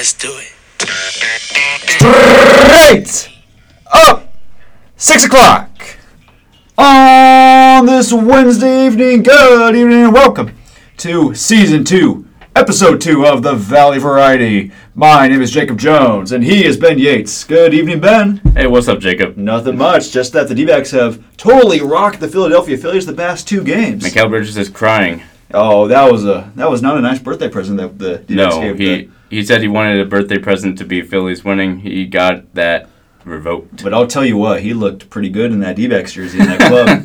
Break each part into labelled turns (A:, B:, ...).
A: Let's do it.
B: Straight up, six o'clock on this Wednesday evening. Good evening and welcome to season two, episode two of the Valley Variety. My name is Jacob Jones, and he is Ben Yates. Good evening, Ben.
C: Hey, what's up, Jacob?
B: Nothing much, just that the D-backs have totally rocked the Philadelphia Phillies the past two games.
C: Mikal Bridges is crying.
B: Oh, that was a that was not a nice birthday present that the D-backs
C: No,
B: gave.
C: he
B: the-
C: he said he wanted a birthday present to be Phillies winning. He got that revoked.
B: But I'll tell you what, he looked pretty good in that D-backs jersey in that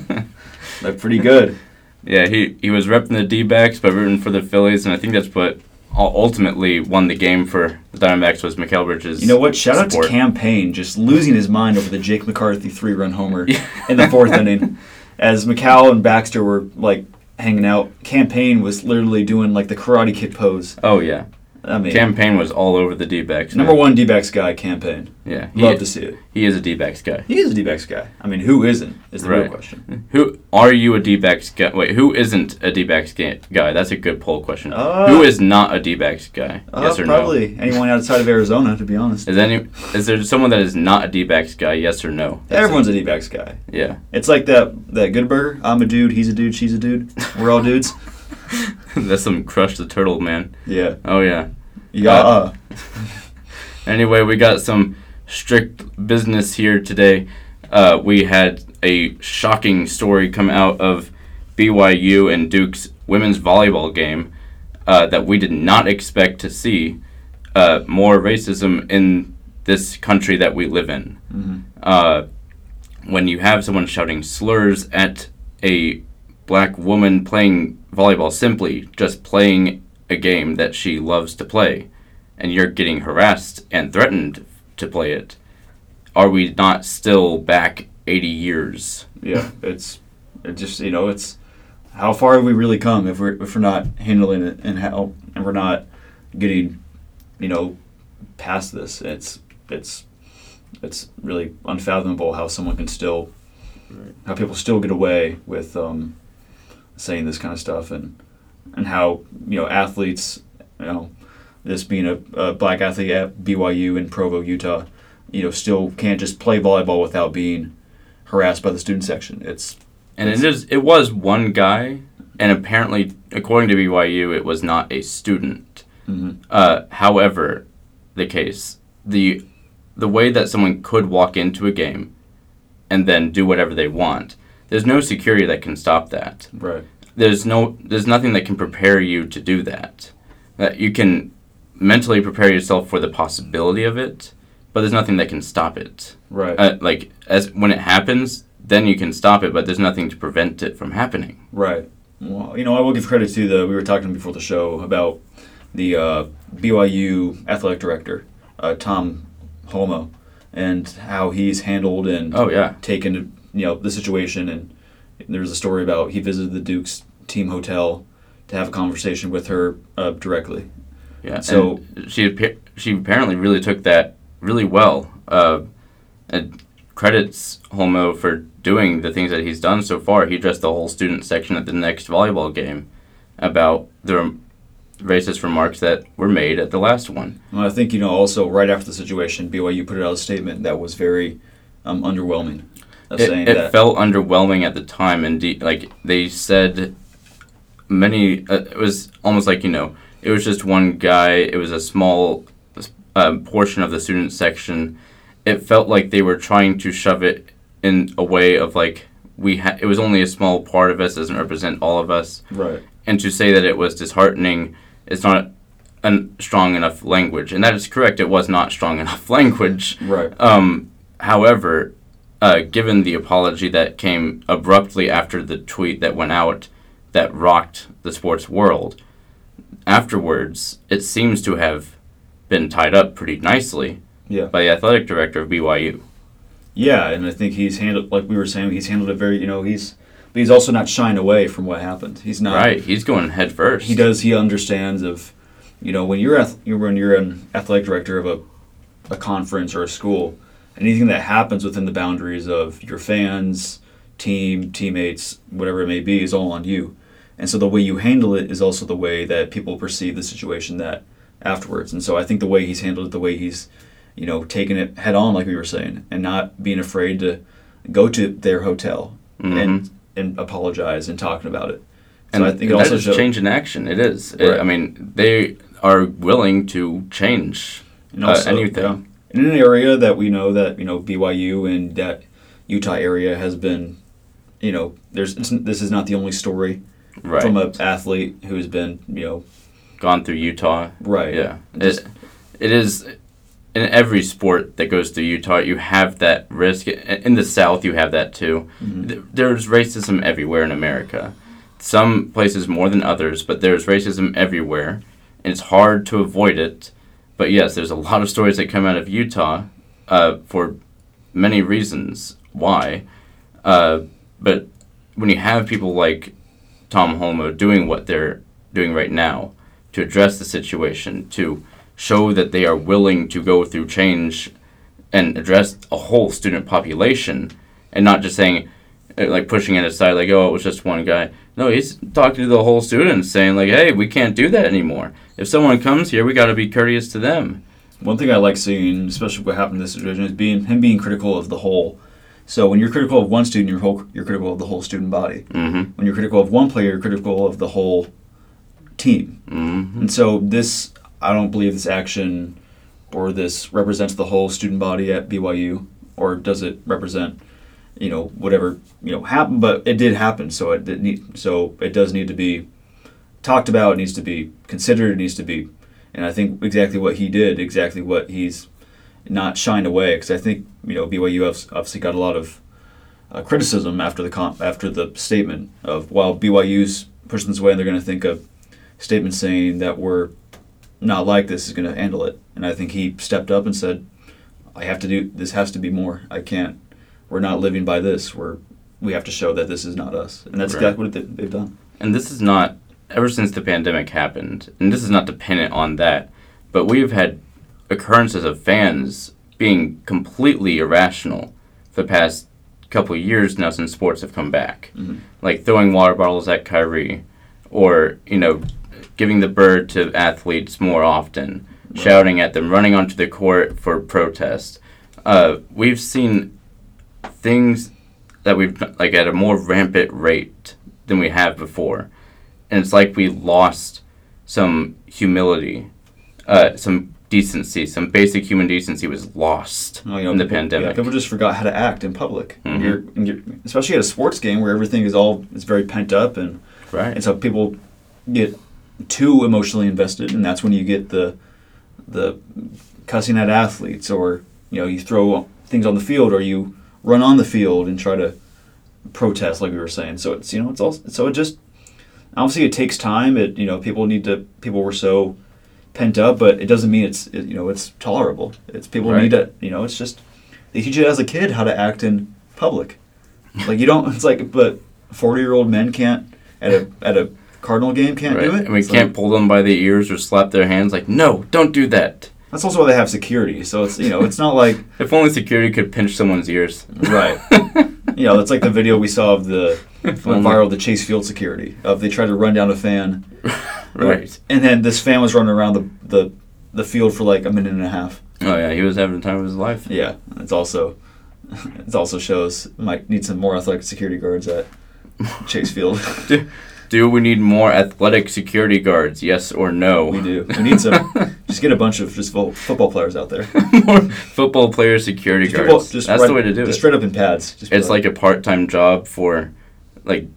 B: club. looked pretty good.
C: Yeah, he he was repping the D-backs but rooting for the Phillies, and I think that's what ultimately won the game for the Diamondbacks was Mikal Bridges.
B: You know what? Shout out to. Campaign just losing his mind over the Jake McCarthy three-run homer in the fourth inning, as McCall and Baxter were like hanging out. Campaign was literally doing like the Karate Kid pose.
C: Oh yeah,
B: I mean,
C: campaign was all over the D-backs.
B: number
C: man.
B: one D-backs guy, Campaign.
C: Yeah,
B: Love to see it.
C: he is a D-backs guy.
B: He is a D-backs guy. I mean, who isn't? Is the real question.
C: Who are you a D-backs guy? Wait, who isn't a D-backs ga- guy? That's a good poll question.
B: Uh,
C: who is not a D-backs guy?
B: Uh,
C: yes or no?
B: probably anyone outside of Arizona, to be honest.
C: Is any is there someone that is not a D-backs guy? Yes or no? That's
B: Everyone's a D-backs guy.
C: yeah.
B: It's like that that Good Burger. I'm a dude. He's a dude. She's a dude. We're all dudes.
C: That's some crush the turtle man.
B: Yeah.
C: Oh yeah.
B: Yeah. Uh,
C: Anyway, we got some strict business here today. Uh, we had a shocking story come out of BYU and Duke's women's volleyball game uh, that we did not expect to see. Uh, more racism in this country that we live in. Uh, when you have someone shouting slurs at a black woman playing volleyball, simply just playing a game that she loves to play, and you're getting harassed and threatened to play it, are we not still back 80 years?
B: yeah. It's it just you know it's how far have we really come if we're if we're not handling it and how and we're not getting you know past this. It's it's it's really unfathomable how someone can still how people still get away with um, saying this kind of stuff and and how you know athletes you know this being a, a black athlete at BYU in Provo, Utah, you know still can't just play volleyball without being harassed by the student section. It's
C: And it is it was one guy, and apparently, according to BYU, it was not a student.
B: Mhm.
C: Uh, however, the case the the way that someone could walk into a game and then do whatever they want, there's no security that can stop that.
B: right.
C: There's no there's nothing that can prepare you to do that. That you can mentally prepare yourself for the possibility of it, but there's nothing that can stop it
B: Right.
C: uh, like as when it happens, then you can stop it, but there's nothing to prevent it from happening.
B: Right. Well, you know, I will give credit to the. We were talking before the show about the uh, BYU athletic director, uh, Tom Holmoe, and how he's handled and
C: Oh yeah,
B: taken you know the situation. And there's a story about he visited the Duke's team hotel to have a conversation with her uh, directly.
C: yeah.
B: So-
C: and she she apparently really took that really well. Uh, and credits Holmoe for doing the things that he's done so far. He addressed the whole student section at the next volleyball game about the racist remarks that were made at the last one.
B: And I think you know also right after the situation, BYU put out a statement that was very um, underwhelming,
C: it, it felt underwhelming at the time and de- like they said many uh, it was almost like you know it was just one guy it was a small um, portion of the student section it felt like they were trying to shove it in a way of like we ha- it was only a small part of us doesn't represent all of us
B: right.
C: and to say that it was disheartening is not a strong enough language and that is correct it was not strong enough language
B: Right.
C: um, however, uh, given the apology that came abruptly after the tweet that went out that rocked the sports world, afterwards, it seems to have been tied up pretty nicely
B: Yeah.
C: by the athletic director of BYU.
B: Yeah, and I think he's handled like we were saying. He's handled it very. You know, he's but he's also not shying away from what happened. He's not.
C: Right, he's going head first.
B: He does. He understands of, you know, when you're ath- when you're an athletic director of a, a conference or a school, anything that happens within the boundaries of your fans, team, teammates, whatever it may be, is all on you. And so the way you handle it is also the way that people perceive the situation that afterwards. And so I think the way he's handled it, the way he's, you know, taken it head on, like we were saying, and not being afraid to go to their hotel
C: Mhm.
B: and and apologize and talking about it. So
C: and
B: I think it also shows.
C: change in action. It is. It- I mean, they are willing to change
B: And
C: uh, anything.
B: yeah. In an area that we know that you know BYU and that Utah area has been, you know, there's it's, this is not the only story
C: right.
B: from an athlete who's been you know
C: Gone through Utah.
B: right
C: Yeah.
B: Just-
C: it, it is in every sport that goes through Utah, you have that risk. In the South, you have that too.
B: Mhm.
C: There's racism everywhere in America. Some places more than others, but there's racism everywhere, and it's hard to avoid it. But yes, there's a lot of stories that come out of Utah uh, for many reasons why. Uh, but when you have people like Tom Holmoe doing what they're doing right now to address the situation, to show that they are willing to go through change and address a whole student population and not just saying uh, like pushing it aside like oh it was just one guy no he's talking to the whole students saying like hey we can't do that anymore if someone comes here we got to be courteous to them
B: One thing I like seeing, especially what happened in this situation, is being him being critical of the whole. So when you're critical of one student, you're whole, you're critical of the whole student body.
C: mm-hmm
B: When you're critical of one player, you're critical of the whole team.
C: mm-hmm
B: And so this, I don't believe this action or this represents the whole student body at BYU, or does it represent, you know, whatever you know happened? But it did happen, so it did need, so it does need to be talked about. It needs to be considered. It needs to be, and I think exactly what he did, exactly what he's not shined away, because I think you know BYU obs- obviously got a lot of uh, criticism after the comp, after the statement of while BYU's pushing this away, and they're going to think a statement saying that we're not like this is going to handle it. And I think he stepped up and said, "I have to do this. Has to be more. I can't. We're not living by this. We're we have to show that this is not us." And that's
C: Right.
B: exactly what they- they've done.
C: And this is not, ever since the pandemic happened, and this is not dependent on that, but we've had occurrences of fans being completely irrational for the past couple of years now since sports have come back.
B: Mhm.
C: Like throwing water bottles at Kyrie, or, you know, giving the bird to athletes more often,
B: Right.
C: shouting at them, running onto the court for protest. Uh, we've seen things that we've like at a more rampant rate than we have before, and it's like we lost some humility, uh, some decency, some basic human decency was lost
B: Oh, you know,
C: in the
B: people-
C: pandemic.
B: Yeah, people just forgot how to act in public.
C: Mhm.
B: you're, when you're, especially at a sports game where everything is all it's very pent up, and
C: right.
B: and so people get too emotionally invested, and that's when you get the the cussing at athletes, or you know, you throw things on the field, or you run on the field and try to protest, like we were saying. So it's you know, it's all so it just obviously it takes time. It you know, people need to people were so pent up, but it doesn't mean it's it, you know it's tolerable. It's people
C: Right.
B: need to you know it's just they teach you as a kid how to act in public. Like you don't. It's like but forty year old men can't at a at a Cardinal game can't do it.
C: And we
B: It's
C: can't
B: like-
C: pull them by the ears or slap their hands like, no, don't do that.
B: That's also why they have security. So it's you know it's not like
C: If only security could pinch someone's ears.
B: right. you know, it's like the video we saw of the went viral the Chase Field security of they tried to run down a fan,
C: Right.
B: and then this fan was running around the the the field for like a minute and a half.
C: Oh yeah, he was having the time of his life.
B: Yeah, it's also it also shows might need some more athletic security guards at Chase Field.
C: Do we need more athletic security guards? Yes or no?
B: we do. We need some. just get a bunch of just fo- football players out there.
C: more football player security
B: Just
C: guards.
B: people- just
C: That's
B: right-
C: the way to do
B: Just
C: it.
B: Just straight up in pads. Just
C: It's like a part-time job for, like,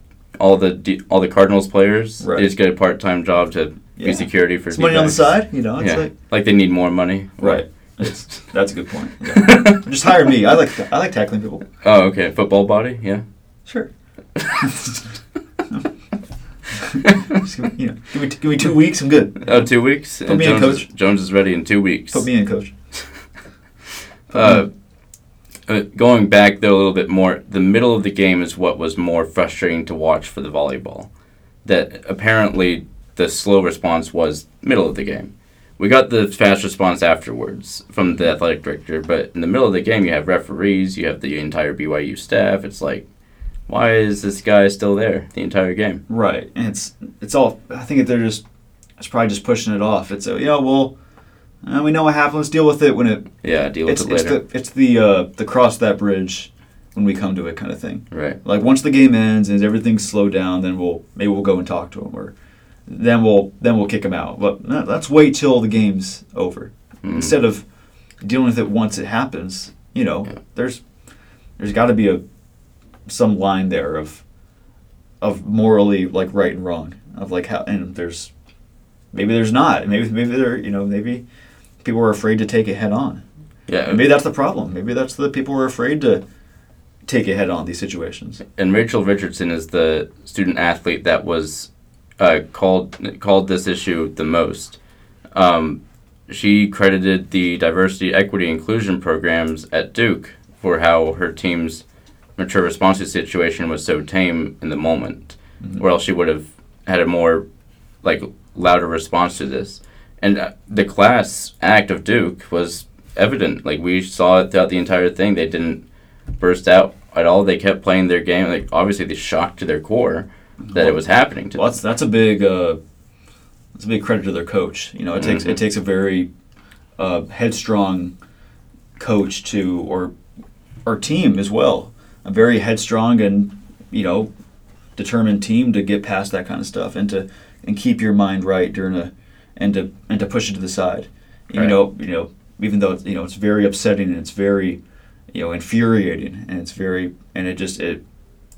C: all the D- all the Cardinals players.
B: Right.
C: They just get a part-time job to
B: Yeah.
C: be security for.
B: some money on the side. You know, it's
C: yeah,
B: like
C: like they need more money.
B: right. It's, that's a good point. Yeah. just hire me. I like I like tackling people.
C: Oh, okay. Football body. Yeah.
B: Sure. Give me, you know, give me, give me two weeks. I'm good.
C: Oh, two weeks.
B: Put me in,
C: Jones Is,
B: coach.
C: Jones is ready in two weeks.
B: Put me in, coach.
C: Uh, uh, going back though a little bit more, the middle of the game is what was more frustrating to watch for the volleyball. That apparently the slow response was middle of the game. We got the fast response afterwards from the athletic director, but in the middle of the game, you have referees, you have the entire BYU staff. It's like, why is this guy still there the entire game?
B: Right, and it's it's all. I think they're just. It's probably just pushing it off. It's a, know, well, Uh, we know what happened. Let's deal with it when it.
C: Yeah, deal with
B: It's
C: it
B: it's
C: later.
B: the it's the uh, the cross that bridge when we come to it kind of thing.
C: right.
B: Like once the game ends and everything's slowed down, then we'll maybe we'll go and talk to him, or then we'll then we'll kick him out. But no, let's wait till the game's over
C: Mhm.
B: instead of dealing with it once it happens. You know,
C: Yeah.
B: there's there's got to be a some line there of of morally like right and wrong of like how and there's maybe there's not maybe maybe there you know maybe people are afraid to take it head on.
C: Yeah,
B: and maybe that's the problem. Maybe that's the people are afraid to take it head on these situations.
C: And Rachel Richardson is the student athlete that was uh, called called this issue the most. Um, she credited the diversity, equity, inclusion programs at Duke for how her team's mature response to the situation was so tame in the moment,
B: Mhm.
C: or else she would have had a more like louder response to this. And uh, the class act of Duke was evident. Like we saw it throughout the entire thing. They didn't burst out at all. They kept playing their game. Like obviously, they shocked to their core that it was happening to
B: Well,
C: them.
B: that's that's a big uh, that's a big credit to their coach. You know, it takes
C: Mhm.
B: it takes a very uh, headstrong coach to or or team as well. A very headstrong and you know determined team to get past that kind of stuff and to and keep your mind right during a and to and to push it to the side. You
C: Right.
B: know, you know, even though it's, you know it's very upsetting and it's very you know infuriating and it's very and it just it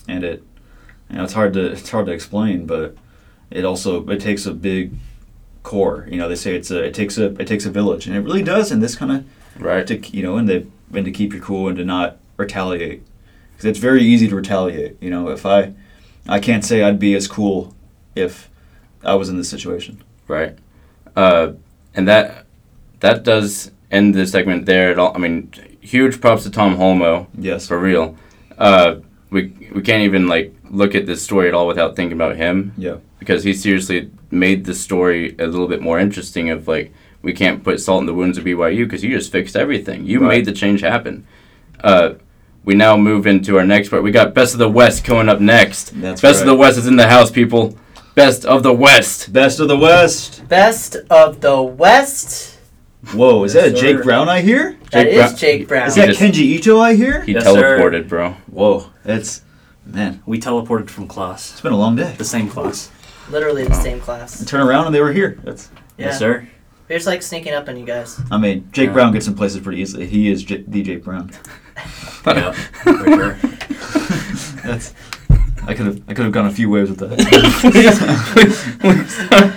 B: and it you know it's hard to it's hard to explain, but it also it takes a big core. You know, they say it's a it takes a it takes a village, and it really does in this kind of
C: right.
B: to you know and to and to keep your cool and to not retaliate because it's very easy to retaliate. You know, if I I can't say I'd be as cool if I was in this situation.
C: Right. Uh, and that that does end the segment there. At all. I mean, huge props to Tom Holmoe
B: Yes.
C: for real. Uh, we we can't even like look at this story at all without thinking about him
B: Yeah.
C: because he seriously made the story a little bit more interesting. Of like, we can't put salt in the wounds of BYU because you just fixed everything. You
B: Right.
C: made the change happen. Uh, we now move into our next part. We got Best of the West coming up next.
B: That's
C: Best of the. West is in the house, people. Best of the West.
B: Best of the West.
A: Best of the West.
B: Whoa, is
D: Yes,
B: that a Jake
D: sir.
B: Brown I hear?
A: That
C: Jake
A: is
C: Brown-
A: Jake Brown.
B: Is that
C: just-
B: Kenji Ito I hear?
C: He
D: Yes, sir.
C: teleported, bro.
B: Whoa, that's man.
D: We teleported from class,
B: It's been a long day.
D: the same class.
A: Literally the same class.
B: Turn around and they were here. That's.
A: Yeah.
D: Yes, sir.
A: We're just like sneaking up on you guys.
B: I mean, Jake
D: Yeah.
B: Brown gets in places pretty easily. He is J- DJ Brown.
D: yeah, for sure.
B: That's. I could have. I could have gone a few ways with that.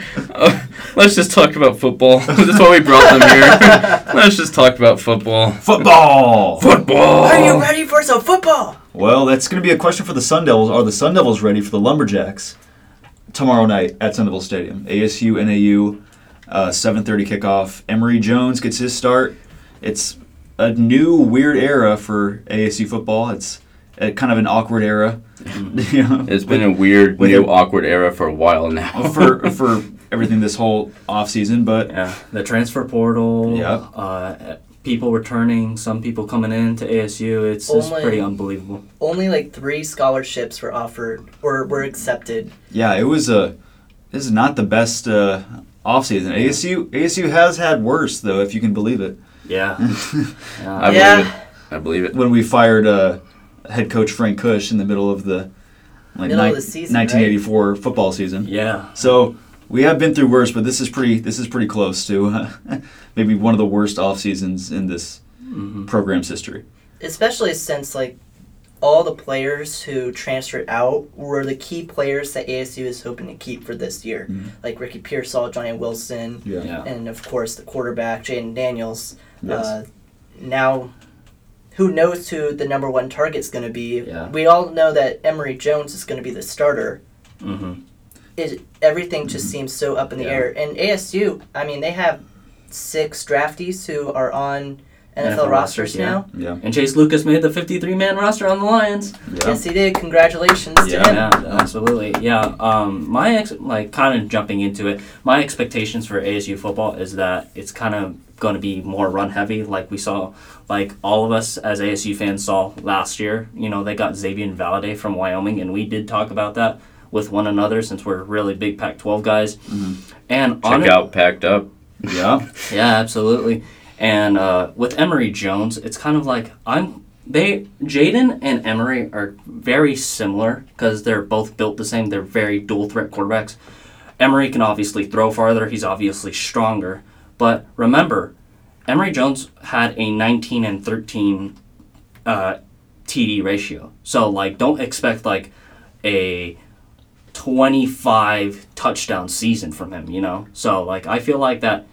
C: Uh, let's just talk about football. That's why we brought them here. let's just talk about football.
B: Football.
C: Football.
A: Are you ready for some football?
B: Well, that's going to be a question for the Sun Devils. Are the Sun Devils ready for the Lumberjacks tomorrow night at Sun Devil Stadium? ASU NAU, uh, 7:30 kickoff. Emory Jones gets his start. It's a new weird era for ASU football. It's a, kind of an awkward era. you know,
C: It's been a weird,
B: with
C: new,
B: a-
C: awkward era for a while now.
B: for for everything this whole off season, but
D: Yeah, the transfer portal.
B: Yep.
D: Uh, people returning, some people coming in to ASU. It's, it's
A: Only-
D: pretty unbelievable.
A: Only like three scholarships were offered or were accepted.
B: yeah, it was a. This is not the best uh, off season. ASU ASU has had worse though, if you can believe it.
D: Yeah.
C: I
D: yeah.
C: believe
A: Yeah.
C: it. I believe it.
B: when we fired uh, head coach Frank Kush in the middle of the like
A: Middle of the season,
B: 1984 football season.
D: yeah.
B: So we have been through worse, but this is pretty. This is pretty close to uh, maybe one of the worst off seasons in this
D: hmm
B: program's history.
A: Especially since like all the players who transferred out were the key players that ASU is hoping to keep for this year.
B: Mhm.
A: Like Ricky Pearsall, Johnny Wilson,
B: Yeah.
D: Yeah.
A: and of course the quarterback Jayden Daniels.
B: Yes.
A: Uh, now, who knows who the number one target's going to be?
D: Yeah.
A: We all know that Emory Jones is going to be the starter.
D: hmm
A: It everything just seems so up in the
D: Yeah.
A: air. And ASU, I mean, they have six draftees who are on NFL,
D: NFL
A: rosters
D: rosters, yeah.
A: now.
B: yeah.
D: And Chase Lucas made the 53 man roster on the Lions.
B: Yeah.
A: Yes, he did. Congratulations
B: Yeah.
A: to him.
D: Yeah, absolutely. Yeah. Um, my ex- like kind of jumping into it. My expectations for ASU football is that it's kind of going to be more run heavy, like we saw, like all of us as ASU fans saw last year. You know, they got Xazavian Valladay from Wyoming, and we did talk about that with one another since we're really big Pac-12 guys.
B: Mhm.
D: And
C: Check
D: on it-
C: out Packed Up.
B: Yeah.
D: Yeah, absolutely. And uh, with Emory Jones, it's kind of like I'm they Jayden and Emory are very similar because they're both built the same. They're very dual threat quarterbacks. Emory can obviously throw farther. He's obviously stronger. But remember, Emory Jones had a 19 and 13 uh, TD ratio. So like, don't expect like a 25 touchdown season from him. You know. So like, I feel like that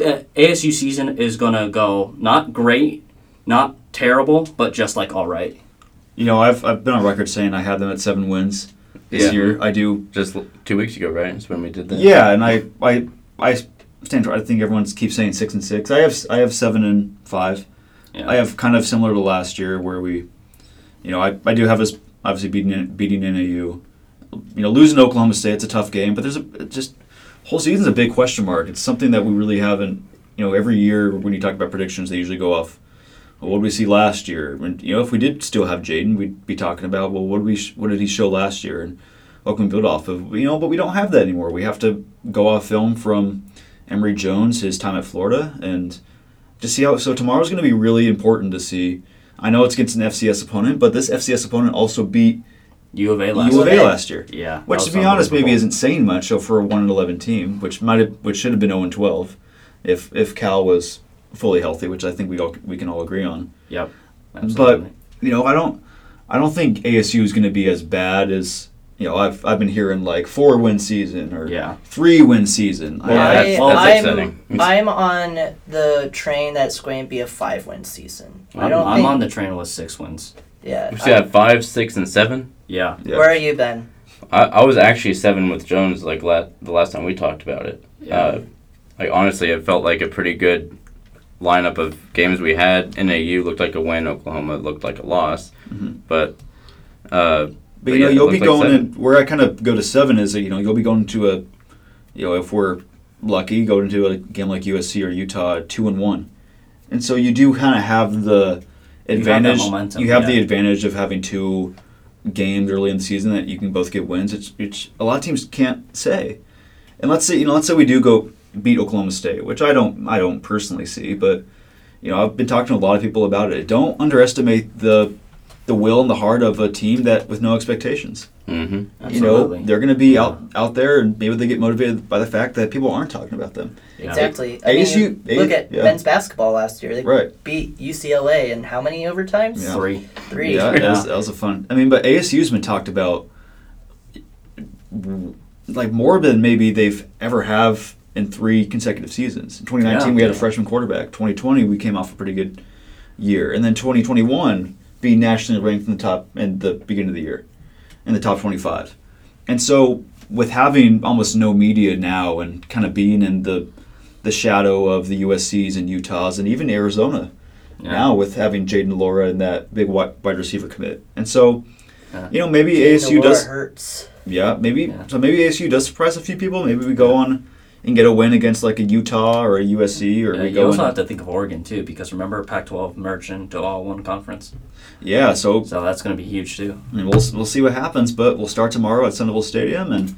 D: Uh, the ASU season is gonna go not great, not terrible, but just like all right.
B: You know, I've, I've been on record saying I had them at seven wins this
C: Yeah.
B: year. I do.
C: Just two weeks ago, right? Is when we did that.
B: Yeah, and I I I stand. I think everyone keeps saying six and six. I have I have seven and five.
D: Yeah.
B: I have kind of similar to last year where we, you know, I, I do have us obviously beating beating NAU. You know, losing Oklahoma State, it's a tough game, but there's a just whole season's a big question mark. It's something that we really haven't. You know, every year when you talk about predictions, they usually go off. Well, what did we see last year? And, you know, if we did still have Jayden, we'd be talking about well, what did we sh- what did he show last year? And what can we build off of? You know, but we don't have that anymore. We have to go off film from Emory Jones, his time at Florida, and to see how. So tomorrow's going to be really important to see. I know it's against an FCS opponent, but this FCS opponent also beat
D: U of A last
B: U of
D: year.
B: A last year.
D: Yeah.
B: Which, to be honest, maybe isn't saying much. So for a one and eleven team, which might have, which should have been zero and twelve, if if Cal was fully healthy, which I think we all we can all agree on.
D: Yep.
B: But you know, I don't, I don't think ASU is going to be as bad as you know. I've I've been hearing like four win season or
D: Yeah.
B: three win season.
C: Well,
B: I,
C: that's, that's
A: I'm,
C: exciting.
A: I'm on the train that's going to be a five win season. I
D: I'm,
A: don't
D: I'm
A: think,
D: on the train with six wins.
A: Yeah.
C: We still have five, six, and seven.
D: Yeah.
B: yeah.
A: Where are you, Ben?
C: I, I was actually seven with Jones like la- the last time we talked about it.
D: Yeah.
C: Uh, like honestly, it felt like a pretty good lineup of games we had. NAU looked like a win. Oklahoma looked like a loss.
B: Mhm.
C: But uh,
B: But
C: But
B: you know,
C: yeah,
B: you'll be
C: like
B: going
C: seven.
B: in where I kind of go to seven is that you know you'll be going to a, you know, if we're lucky, go into a game like USC or Utah two and one, and so you do kind of have the
D: that
B: advantage.
D: momentum,
B: you have the advantage of having two games early in the season that you can both get wins. It's, a lot of teams can't say, and let's say you know let's say we do go beat Oklahoma State, which I don't I don't personally see, but you know I've been talking to a lot of people about it. Don't underestimate the the will and the heart of a team that with no expectations.
C: hmm
B: You know, they're going to be out out there, and maybe they get motivated by the fact that people aren't talking about them.
D: Yeah.
A: Exactly. I mean,
B: ASU
A: you look at
B: yeah.
A: men's basketball last year. They
B: Right.
A: beat UCLA in how many overtimes?
B: Yeah.
D: Three.
A: Three.
B: Yeah, that was, that was a fun. I mean, but ASU's been talked about like more than maybe they've ever have in three consecutive seasons. In 2019,
D: Yeah.
B: we had a freshman quarterback. 2020, we came off a pretty good year, and then 2021 being nationally ranked in the top in the beginning of the year, in the top 25. And so, with having almost no media now, and kind of being in the the shadow of the USC's and Utahs, and even Arizona
D: Yeah.
B: now with having Jaden Laura and that big wide wide receiver commit. And so,
D: Yeah.
B: you know, maybe
A: Jaden
B: ASU
A: de Laura
B: does.
A: hurts.
B: Yeah, maybe.
D: Yeah.
B: So maybe ASU does surprise a few people. Maybe we go on and get a win against like a Utah or a USC, or
D: Yeah,
B: we
D: you also have to think of Oregon too, because remember Pac-12 merged into all one conference,
B: yeah, so
D: so that's going to be huge too.
B: I mean, we'll we'll see what happens, but we'll start tomorrow at Sun Devil Stadium, and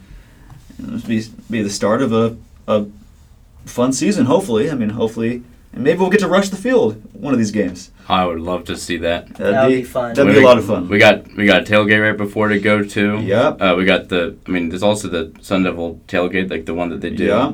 B: it'll be be the start of a a fun season. Hopefully, I mean, hopefully, and maybe we'll get to rush the field one of these games.
C: I would love to see that.
B: That'd
A: That would
B: be,
A: be fun.
B: That'd be a lot of fun.
C: We got we got a tailgate right before to go to.
B: Yep.
C: Uh, we got the. I mean, there's also the Sun Devil tailgate, like the one that they do.
B: Yeah.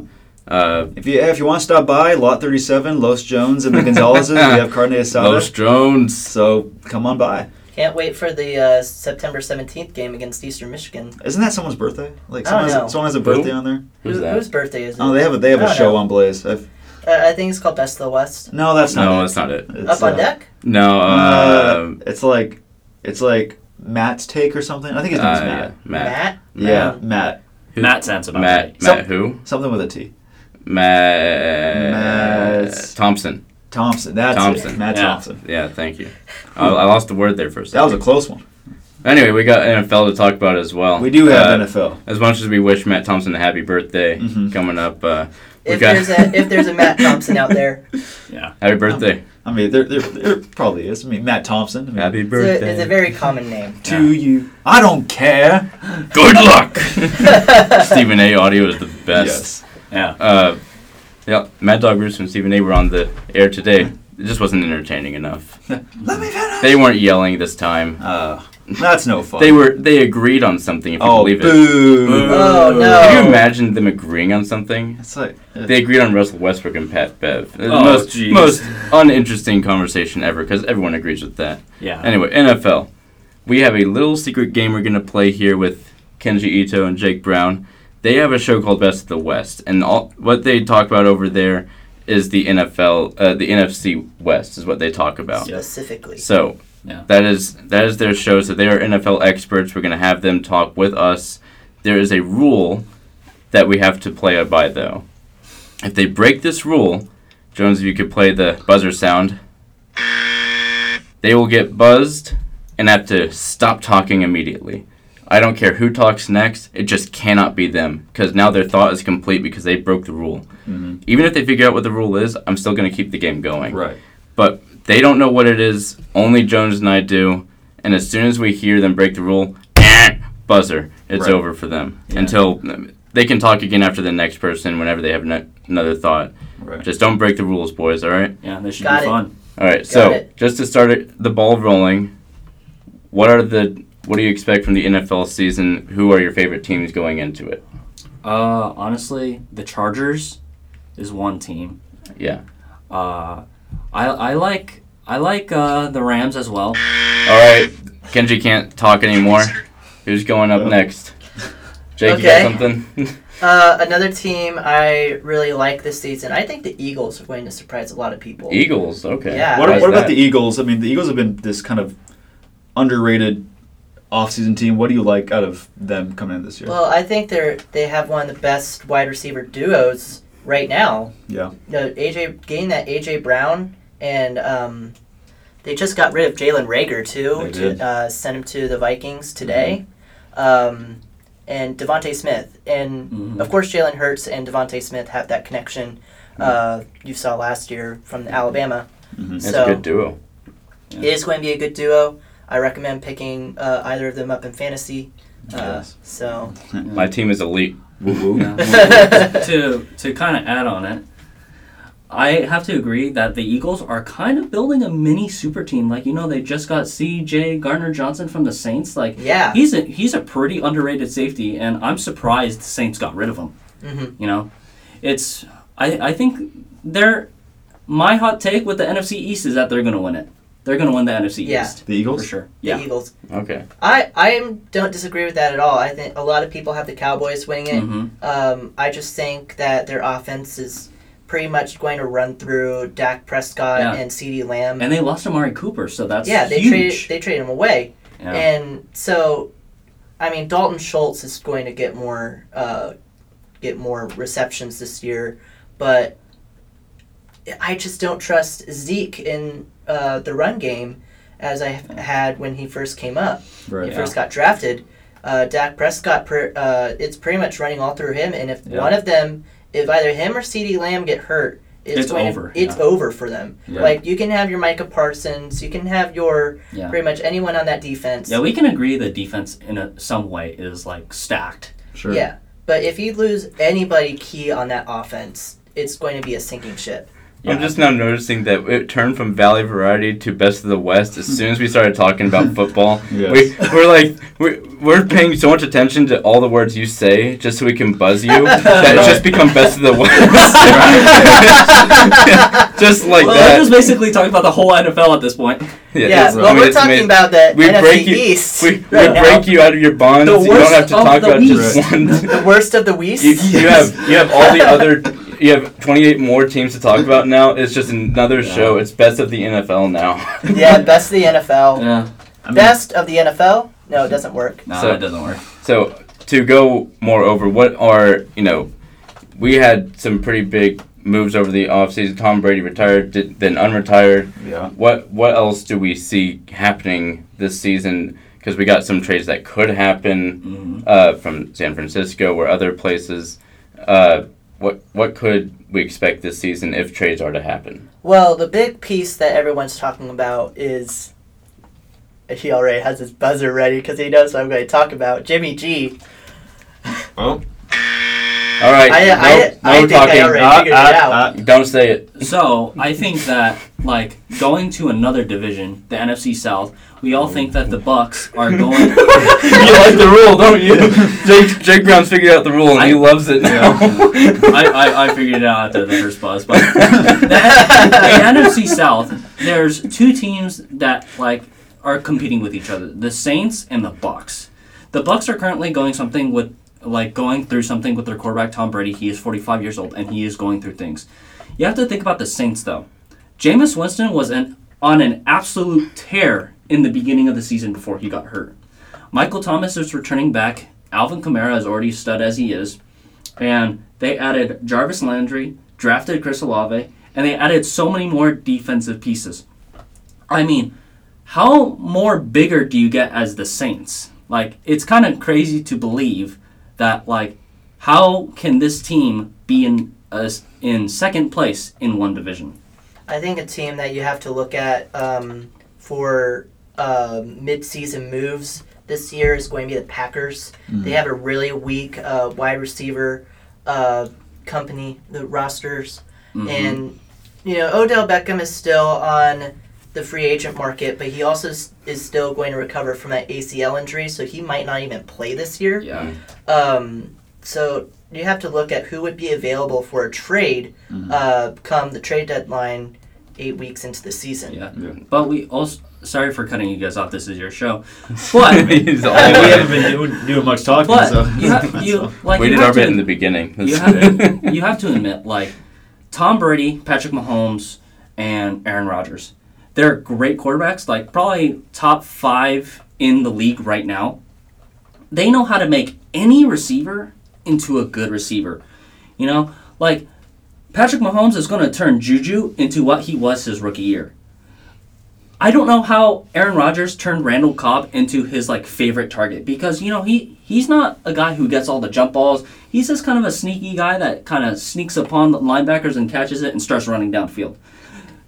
C: Uh,
B: If you if you want to stop by, Lot 37, Los Jones, and the Gonzalez's, we have carne asada.
C: Los Jones.
B: So come on by.
A: Can't wait for the uh, September 17th game against Eastern Michigan.
B: Isn't that someone's birthday? Like
A: I
B: someone,
A: don't
B: has,
A: know.
B: someone has a
C: Who?
B: birthday on there.
C: Who's
A: Who-
C: that?
A: Whose birthday is it?
B: Oh, they have a they have
A: I
B: a
A: don't
B: show
A: know.
B: on Blaze. I've,
A: I think it's called Best of the West.
B: no, that's not.
C: No,
B: it.
C: that's not it.
B: It's,
A: Up on
B: uh,
A: deck?
C: No.
B: Uh,
C: Uh,
B: it's like it's like Matt's take or something. I think his name is
C: uh,
B: Matt.
C: Matt.
A: Matt?
B: Yeah, Matt.
C: Who-
D: Matt sounds about
C: Matt.
D: right.
C: Matt
B: Some-
C: who?
B: Something with a T.
C: Matt.
B: Matt-
C: Thompson.
B: Thompson. That's
C: Thompson.
B: it. Matt
D: Yeah.
B: Thompson.
C: Yeah, thank you. I, I lost the word there for a
B: That was a close one.
C: Anyway, we got NFL to talk about as well.
B: We do have
C: Uh,
B: NFL.
C: As much as we wish Matt Thompson a happy birthday
B: Mhm.
C: coming up, uh, we
A: If
C: got
A: there's a if there's a Matt Thompson out there,
D: Yeah.
C: happy birthday.
B: I mean, there, there, there probably is. I mean, Matt Thompson. I mean,
C: Happy
A: it's a,
C: birthday.
A: it's a very common name.
B: to you. I don't care.
C: Good luck. Stephen A. audio is the best.
B: Yes.
D: Yeah.
C: Uh, Yeah, Mad Dog Bruce and Stephen A were on the air today. It just wasn't entertaining enough.
B: Let me finish.
C: They weren't yelling this time.
B: Uh, that's no fun.
C: They were they agreed on something. If you
B: Oh,
C: believe it.
B: boo!
A: Oh, no.
C: Can you imagine them agreeing on something?
B: It's like
C: They agreed on Russell Westbrook and Pat Bev. The
D: Oh,
C: most
D: jeez.
C: most uninteresting conversation ever because everyone agrees with that.
D: Yeah.
C: Anyway, NFL. We have a little secret game we're gonna play here with Kenji Ito and Jake Brown. They have a show called Best of the West, and all what they talk about over there is the NFL, uh, the NFC West is what they talk about.
A: Specifically.
C: So
D: Yeah.
C: that is that is their show. So they are NFL experts. We're gonna have them talk with us. There is a rule that we have to play by though. If they break this rule, Jones, if you could play the buzzer sound, they will get buzzed and have to stop talking immediately. I don't care who talks next. It just cannot be them because now their thought is complete because they broke the rule.
B: Mhm.
C: Even if they figure out what the rule is, I'm still going to keep the game going
B: right.
C: but they don't know what it is. Only Jones and I do. And as soon as we hear them break the rule, buzzer, it's
B: Right.
C: over for them
D: Yeah.
C: until they can talk again after the next person whenever they have ne- another thought.
B: Right.
C: Just don't break the rules, boys. All right.
D: Yeah, this should
A: Got
D: be
A: it.
D: fun.
C: All right.
A: Got
C: so
A: it.
C: just to start it, the ball rolling. What are the what do you expect from the NFL season? Who are your favorite teams going into it?
D: Uh, honestly, the Chargers is one team.
C: Yeah.
D: Uh, I I like I like uh, the Rams as well.
C: All right. Kenji can't talk anymore. Who's going up next? Jake,
A: Okay.
C: you got something?
A: Uh, another team I really like this season. I think the Eagles are going to surprise a lot of people.
C: Eagles. Okay.
A: Yeah.
B: What, what about the Eagles? I mean, the Eagles have been this kind of underrated offseason team. What do you like out of them coming in this year?
A: Well, I think they're they have one of the best wide receiver duos right now.
B: yeah.
A: You know, AJ getting that AJ Brown and um, they just got rid of Jalen Reagor too
B: They
A: to
B: did.
A: uh, send him to the Vikings today. Um, and DeVonta Smith and
D: Mhm.
A: of course Jalen Hurts and DeVonta Smith have that connection. Uh, you saw last year from Alabama.
B: Mhm.
C: That's
A: So-
C: a good duo.
A: It is going to be a good duo. I recommend picking uh, either of them up in fantasy. Uh,
B: Yes.
A: So
C: My team is elite.
B: Woo woo.
D: Yeah. to to kind of add on it, I have to agree that the Eagles are kind of building a mini super team. Like you know, they just got C.J. Gardner Johnson from the Saints. Like
A: yeah,
D: he's a he's a pretty underrated safety, and I'm surprised the Saints got rid of him.
A: hmm
D: You know, it's I I think they're my hot take with the NFC East is that they're gonna win it. They're gonna win the NFC
A: Yeah.
D: East
B: The Eagles?
D: for
B: Eagles?
D: sure.
A: the Eagles.
C: Okay.
A: I I don't disagree with that at all. I think a lot of people have the Cowboys winning it.
D: hmm
A: Um, I just think that their offense is pretty much going to run through Dak Prescott
D: Yeah.
A: and CeeDee Lamb.
D: And they lost Amari Cooper, so that's
A: yeah, they
D: huge.
A: traded they traded him away,
D: yeah.
A: and so, I mean, Dalton Schultz is going to get more uh, get more receptions this year, but I just don't trust Zeke in uh, the run game as I had when he first came up.
B: Right.
A: he
D: Yeah.
A: first got drafted. Uh, Dak Prescott, per, uh, it's pretty much running all through him, and if
D: Yeah.
A: one of them, if either him or CeeDee Lamb get hurt, it's,
D: It's over,
A: To, it's
D: yeah.
A: over for them.
B: Yeah.
A: Like you can have your Micah Parsons, you can have your
D: Yeah.
A: pretty much anyone on that defense.
D: Yeah, we can agree the defense in a, some way is like stacked.
B: Sure.
A: Yeah, but if you lose anybody key on that offense, it's going to be a sinking ship.
C: I'm just now noticing that it turned from Valley Variety to Best of the West as soon as we started talking about football.
B: Yes.
C: We, we're like, we're, we're paying so much attention to all the words you say just so we can buzz you that it's just become Best of the West. just like
D: well,
C: that.
D: we're just basically talking about the whole NFL at this point.
A: Yeah,
C: it's-
A: well,
C: I mean,
A: we're talking
C: made-
A: about the
C: we
A: NFC
C: break you-
A: East
C: We,
A: right
C: we
A: now.
C: break you out of your bonds.
D: The
C: you don't
D: worst
C: have to
D: of
C: talk
D: the
C: about
D: West.
C: just one.
A: the worst of the West.
C: You, you have you have all the other you have 28 more teams to talk about now. It's just another
D: Yeah.
C: show. It's best of the NFL now.
A: yeah, best of the NFL.
D: Yeah.
B: I mean,
A: Best of the NFL? No, it doesn't work.
D: No,
C: So-
D: that doesn't work.
C: So to go more over, what are you know? We had some pretty big moves over the offseason. Tom Brady retired, did, then unretired.
B: yeah.
C: What what else do we see happening this season? Because we got some trades that could happen
D: hmm
C: uh, from San Francisco or other places. Uh, what what could we expect this season if trades are to happen?
A: Well, the big piece that everyone's talking about is he already has his buzzer ready because he knows what I'm going to talk about. Jimmy G.
B: Well,
C: All right.
A: I,
C: no,
A: I,
C: no
A: I think
C: talking.
A: I already
B: Uh,
A: figured
B: uh,
A: it out.
B: uh,
C: Don't say it.
D: So I think that like going to another division, the NFC South, we all think that the Bucs are going.
C: you like the rule, don't you? Jake, Jake Brown's figured out the rule and he loves it now.
D: I, I, I figured it out after the first buzz, but the, the NFC South, there's two teams that like are competing with each other: the Saints and the Bucs. The Bucs are currently going something with like going through something with their quarterback Tom Brady. He is 45 years old and he is going through things. You have to think about the Saints though. Jameis Winston was an on an absolute tear in the beginning of the season before he got hurt. Michael Thomas is returning back. Alvin Kamara is already stud as he is. And they added Jarvis Landry, drafted Chris Olave, and they added so many more defensive pieces. I mean, how more bigger do you get as the Saints? Like, it's kind of crazy to believe that, like, how can this team be in uh, in second place in one division?
A: I think a team that you have to look at um, for uh, mid-season moves this year is going to be the Packers. They have a really weak uh, wide receiver uh, company, the rosters,
D: Mhm.
A: and you know Odell Beckham is still on the free agent market, but he also is still going to recover from that ACL injury, so he might not even play this year.
D: yeah.
A: Um, so you have to look at who would be available for a trade
B: Mhm.
A: uh, come the trade deadline eight weeks into the season.
D: Yeah.
B: Yeah.
D: But we also sorry for cutting you guys off. This is your show, but
B: I mean, we haven't been doing, doing much talking,
D: but
B: so.
D: you have you like
C: we
D: you
C: did
D: have
C: our
D: to,
C: bit in the beginning.
D: you have, you have to admit like Tom Brady, Patrick Mahomes, and Aaron Rodgers. They're great quarterbacks, like probably top five in the league right now. They know how to make any receiver into a good receiver. You know, like Patrick Mahomes is going to turn Juju into what he was his rookie year. I don't know how Aaron Rodgers turned Randall Cobb into his like favorite target because you know he he's not a guy who gets all the jump balls. He's just kind of a sneaky guy that kind of sneaks upon the linebackers and catches it and starts running downfield.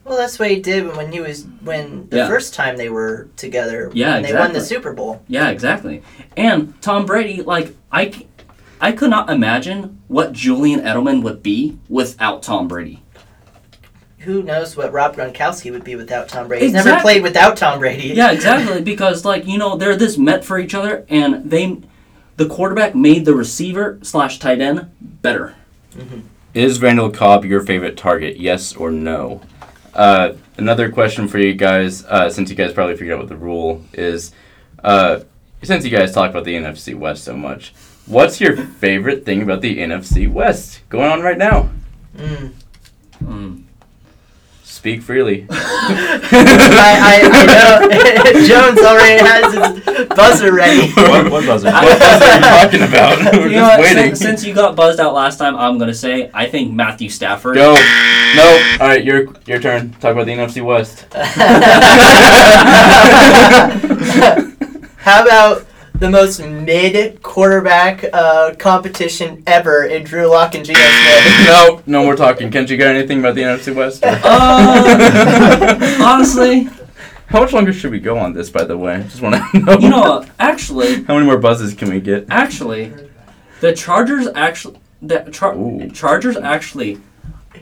A: Well, that's what he did when he was when the
D: Yeah.
A: first time they were together.
D: Yeah,
A: when they won the. Super Bowl.
D: Yeah, exactly. And Tom Brady, like I, I could not imagine what Julian Edelman would be without Tom Brady.
A: Who knows what Rob Gronkowski would be without Tom Brady? He's never played without Tom Brady.
D: Yeah, exactly. because like you know they're this met for each other, and they, the quarterback made the receiver slash tight end better.
C: Is Randall Cobb your favorite target? Yes or no? Uh, another question for you guys, uh, since you guys probably figured out what the rule is, uh, since you guys talk about the NFC West so much, what's your favorite thing about the NFC West going on right now?
A: Mm.
D: Mm.
C: Speak freely.
A: I, I, I know Jones already has his buzzer ready.
B: what, what buzzer?
C: what buzzer are you talking about? We're
D: You know
C: just
D: what?
C: waiting.
D: Since, since you got buzzed out last time, I'm gonna say I think Matthew Stafford.
C: Go. No. All right, your your turn. Talk about the NFC West.
A: How about the most mid quarterback uh, competition ever in Drew Lock and Geno Smith?
C: no, no more talking. Can't you get anything about the NFC West?
D: Uh, honestly,
C: How much longer should we go on this, by the way? Just want to know.
D: you know, actually,
C: How many more buzzes can we get?
D: actually, the Chargers actually the Char- Chargers actually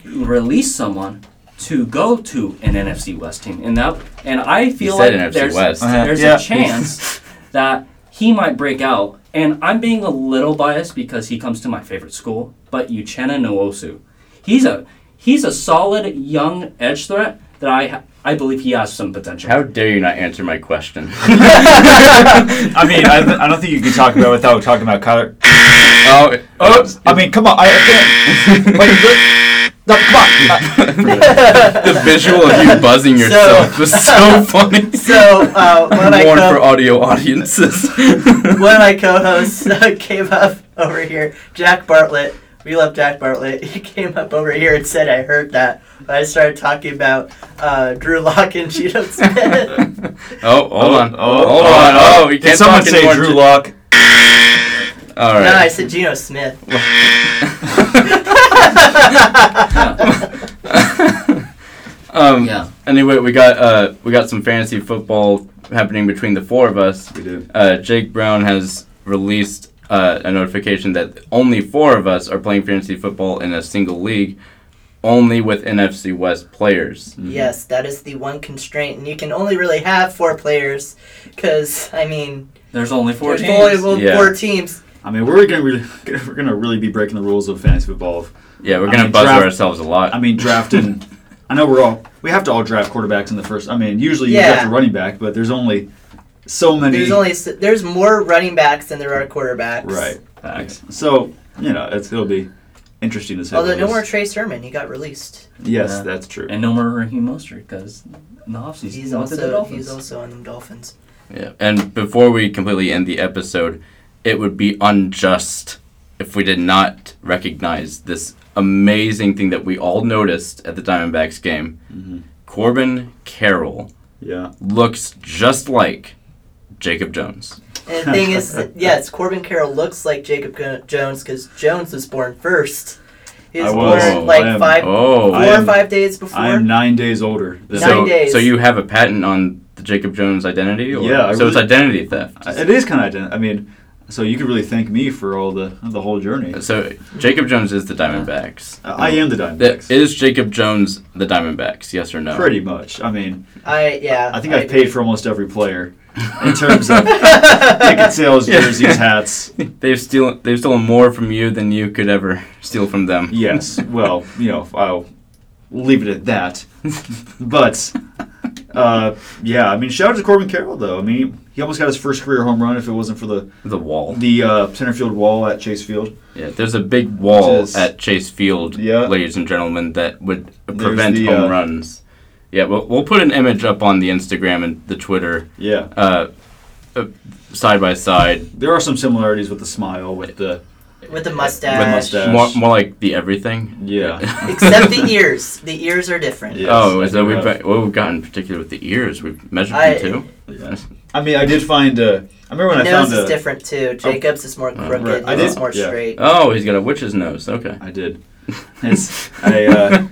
D: released someone to go to an NFC West team, and that and I feel like
C: NFC
D: there's
C: West.
B: Uh-huh.
D: there's
B: Yeah.
D: a chance that he might break out. And I'm being a little biased because he comes to my favorite school, but Uchenna Nwosu, he's a he's a solid young edge threat that I I believe he has some potential.
C: How dare you not answer my question?
B: I mean, I, I don't think you can talk about it without talking about Kyler.
C: oh,
B: Oh, I mean, come on. I, I can't. Wait, look. No, come on.
C: the visual of you buzzing yourself was so funny.
A: So uh, one of my
C: Warn
A: co-
C: for audio audiences.
A: one of my co-hosts uh, came up over here, Jack Bartlett. We love Jack Bartlett. He came up over here and said, "I heard that." I started talking about uh, Drew Lock and Geno Smith.
C: oh, hold on.
B: Oh,
C: hold
B: oh,
C: on.
B: oh.
C: Oh, we can't
B: someone
C: talk
B: say
C: anymore.
B: Drew Lock?
C: All
A: No, I said Geno Smith.
C: um,
D: yeah.
C: Anyway, we got uh, we got some fantasy football happening between the four of us.
B: We did.
C: Uh, Jake Brown has released uh, a notification that only four of us are playing fantasy football in a single league, only with NFC West players.
A: Yes, that is the one constraint, and you can only really have four players, because I mean,
D: There's only four
A: there's
D: teams.
A: only well,
C: Yeah.
A: four teams.
B: I mean, we're gonna really, we're gonna really be breaking the rules of fantasy football.
C: Yeah, we're gonna
B: mean,
C: buzz
B: draft-
C: ourselves a lot.
B: I mean, drafting. I know we're all we have to all draft quarterbacks in the first. I mean, usually you
A: Yeah.
B: draft a running back, but there's only so many.
A: There's only there's more running backs than there are quarterbacks.
B: right.
D: Facts.
B: So you know, it's it'll be interesting to see.
A: Although no more Trey Sermon, he got released.
B: Yes,
D: Yeah.
B: that's true.
D: And no more Raheem Mostert because in the offseason
A: He's
D: he the
A: also
D: Dolphins.
A: he's also on the Dolphins.
C: Yeah, and before we completely end the episode, it would be unjust if we did not recognize this amazing thing that we all noticed at the Diamondbacks game.
B: Mhm.
C: Corbin Carroll
B: Yeah.
C: looks just like Jacob Jones.
A: And the thing is, yes, Corbin Carroll looks like Jacob Jo- Jones because Jones was born first. He was
B: was.
A: born like
B: I am-
A: five, four
C: Oh,
B: I
A: or five days before.
B: I am nine days older. Than
A: Nine
C: so
A: days.
C: so you have a patent on the Jacob Jones identity? Or?
B: Yeah, I
C: So it's identity theft.
B: It is kind of identity. I mean, so you could really thank me for all the the whole journey.
C: So Jacob Jones is the Diamondbacks.
B: Uh, I am the
C: That-
B: Diamondbacks.
C: Is Jacob Jones the Diamondbacks? Yes or no?
B: Pretty much. I mean,
A: I yeah.
B: I think I've paid for almost every player in terms of ticket sales,
C: Yeah.
B: jerseys, hats.
C: They've stolen they've stolen more from you than you could ever steal from them.
B: Yes. Well, you know, I'll leave it at that. But uh, yeah, I mean, shout out to Corbin Carroll though. I mean, he almost got his first career home run if it wasn't for the
C: The wall.
B: the uh, center field wall at Chase Field.
C: Yeah, there's a big wall
B: is-
C: at Chase Field,
B: Yeah.
C: ladies and gentlemen, that would prevent
B: the,
C: home
B: uh,
C: runs. Yeah, we'll, we'll put an image up on the Instagram and the Twitter,
B: Yeah.
C: uh, uh, side by side.
B: There are some similarities with the smile, with the
A: with the mustache.
B: mustache.
C: More, more like the everything.
B: yeah.
A: Except the ears. The ears are different.
B: Yeah.
C: oh,
B: Yes,
C: so
B: I
C: we've
B: have.
C: got, what we've got in particular with the ears. We've measured
A: I-
C: them too.
B: Yeah. I mean, I did find. Uh, I remember when I
A: Nose
B: found
A: is
B: a.
A: different too. Jacob's is more crooked.
B: right. I did-
A: more
B: yeah.
A: straight.
C: Oh, he's got a witch's nose. Okay.
B: I did. It's, I, uh,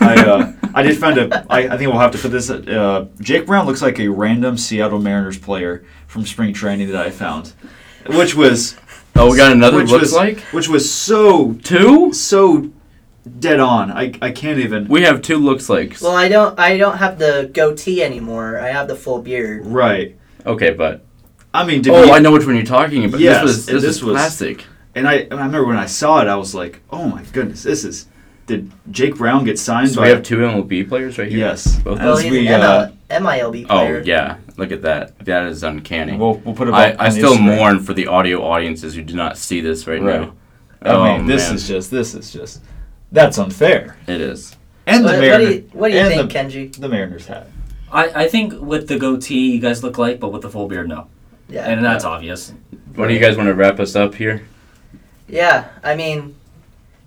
B: I, uh, I did find a. I, I think we'll have to put this. Uh, Jake Brown looks like a random Seattle Mariners player from spring training that I found, which was.
C: Oh, we got another
B: which
C: looks
B: was,
C: like
B: Which was so
C: two.
B: so dead on. I, I can't even.
C: We have two looks likes.
A: Well, I don't. I don't have the goatee anymore. I have the full beard.
B: Right.
C: Okay, but
B: I mean, did
C: oh,
B: we,
C: I know which one you're talking about.
B: Yes,
C: this was this,
B: this
C: is
B: was-
C: classic.
B: And I, and I remember when I saw it, I was like, "Oh my goodness, this is." Did Jake Brown get signed?
C: So
B: by
C: we have two MLB players right here.
B: Yes.
C: both.
B: As
A: Well,
B: we,
A: an
B: uh,
A: ML, MILB
C: Oh yeah, look at that. That is uncanny.
B: We'll, we'll put it.
C: I, I still
B: Instagram.
C: mourn for the audio audiences who do not see this right,
B: Right.
C: now.
B: I
C: Oh,
B: mean, this
C: man.
B: is just. This is just. That's unfair.
C: It is.
B: And
A: What,
B: the
A: what do
B: Mariners.
A: you, what do you
B: and
A: think,
B: the,
A: Kenji?
B: the Mariners hat.
D: I, I think with the goatee, you guys look like, but with the full beard, no.
A: Yeah.
D: And that's obvious.
C: When do you guys want to wrap us up here?
A: Yeah, I mean,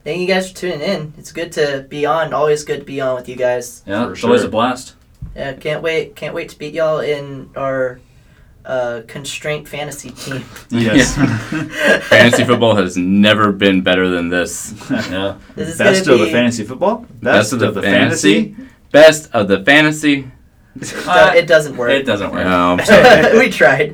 A: thank you guys for tuning in. It's good to be on. Always good to be on with you guys.
D: Yeah,
B: For
D: it's always a blast.
A: Yeah, can't wait. Can't wait to beat y'all in our uh, constraint fantasy team.
B: Yes.
C: Fantasy football has never been better than this.
D: Yeah.
A: This
B: Best
A: gonna
B: of the fantasy football.
C: Best of the fantasy? Best of the fantasy.
A: Uh, it doesn't work.
D: It doesn't work.
C: I'm sorry.
A: we tried.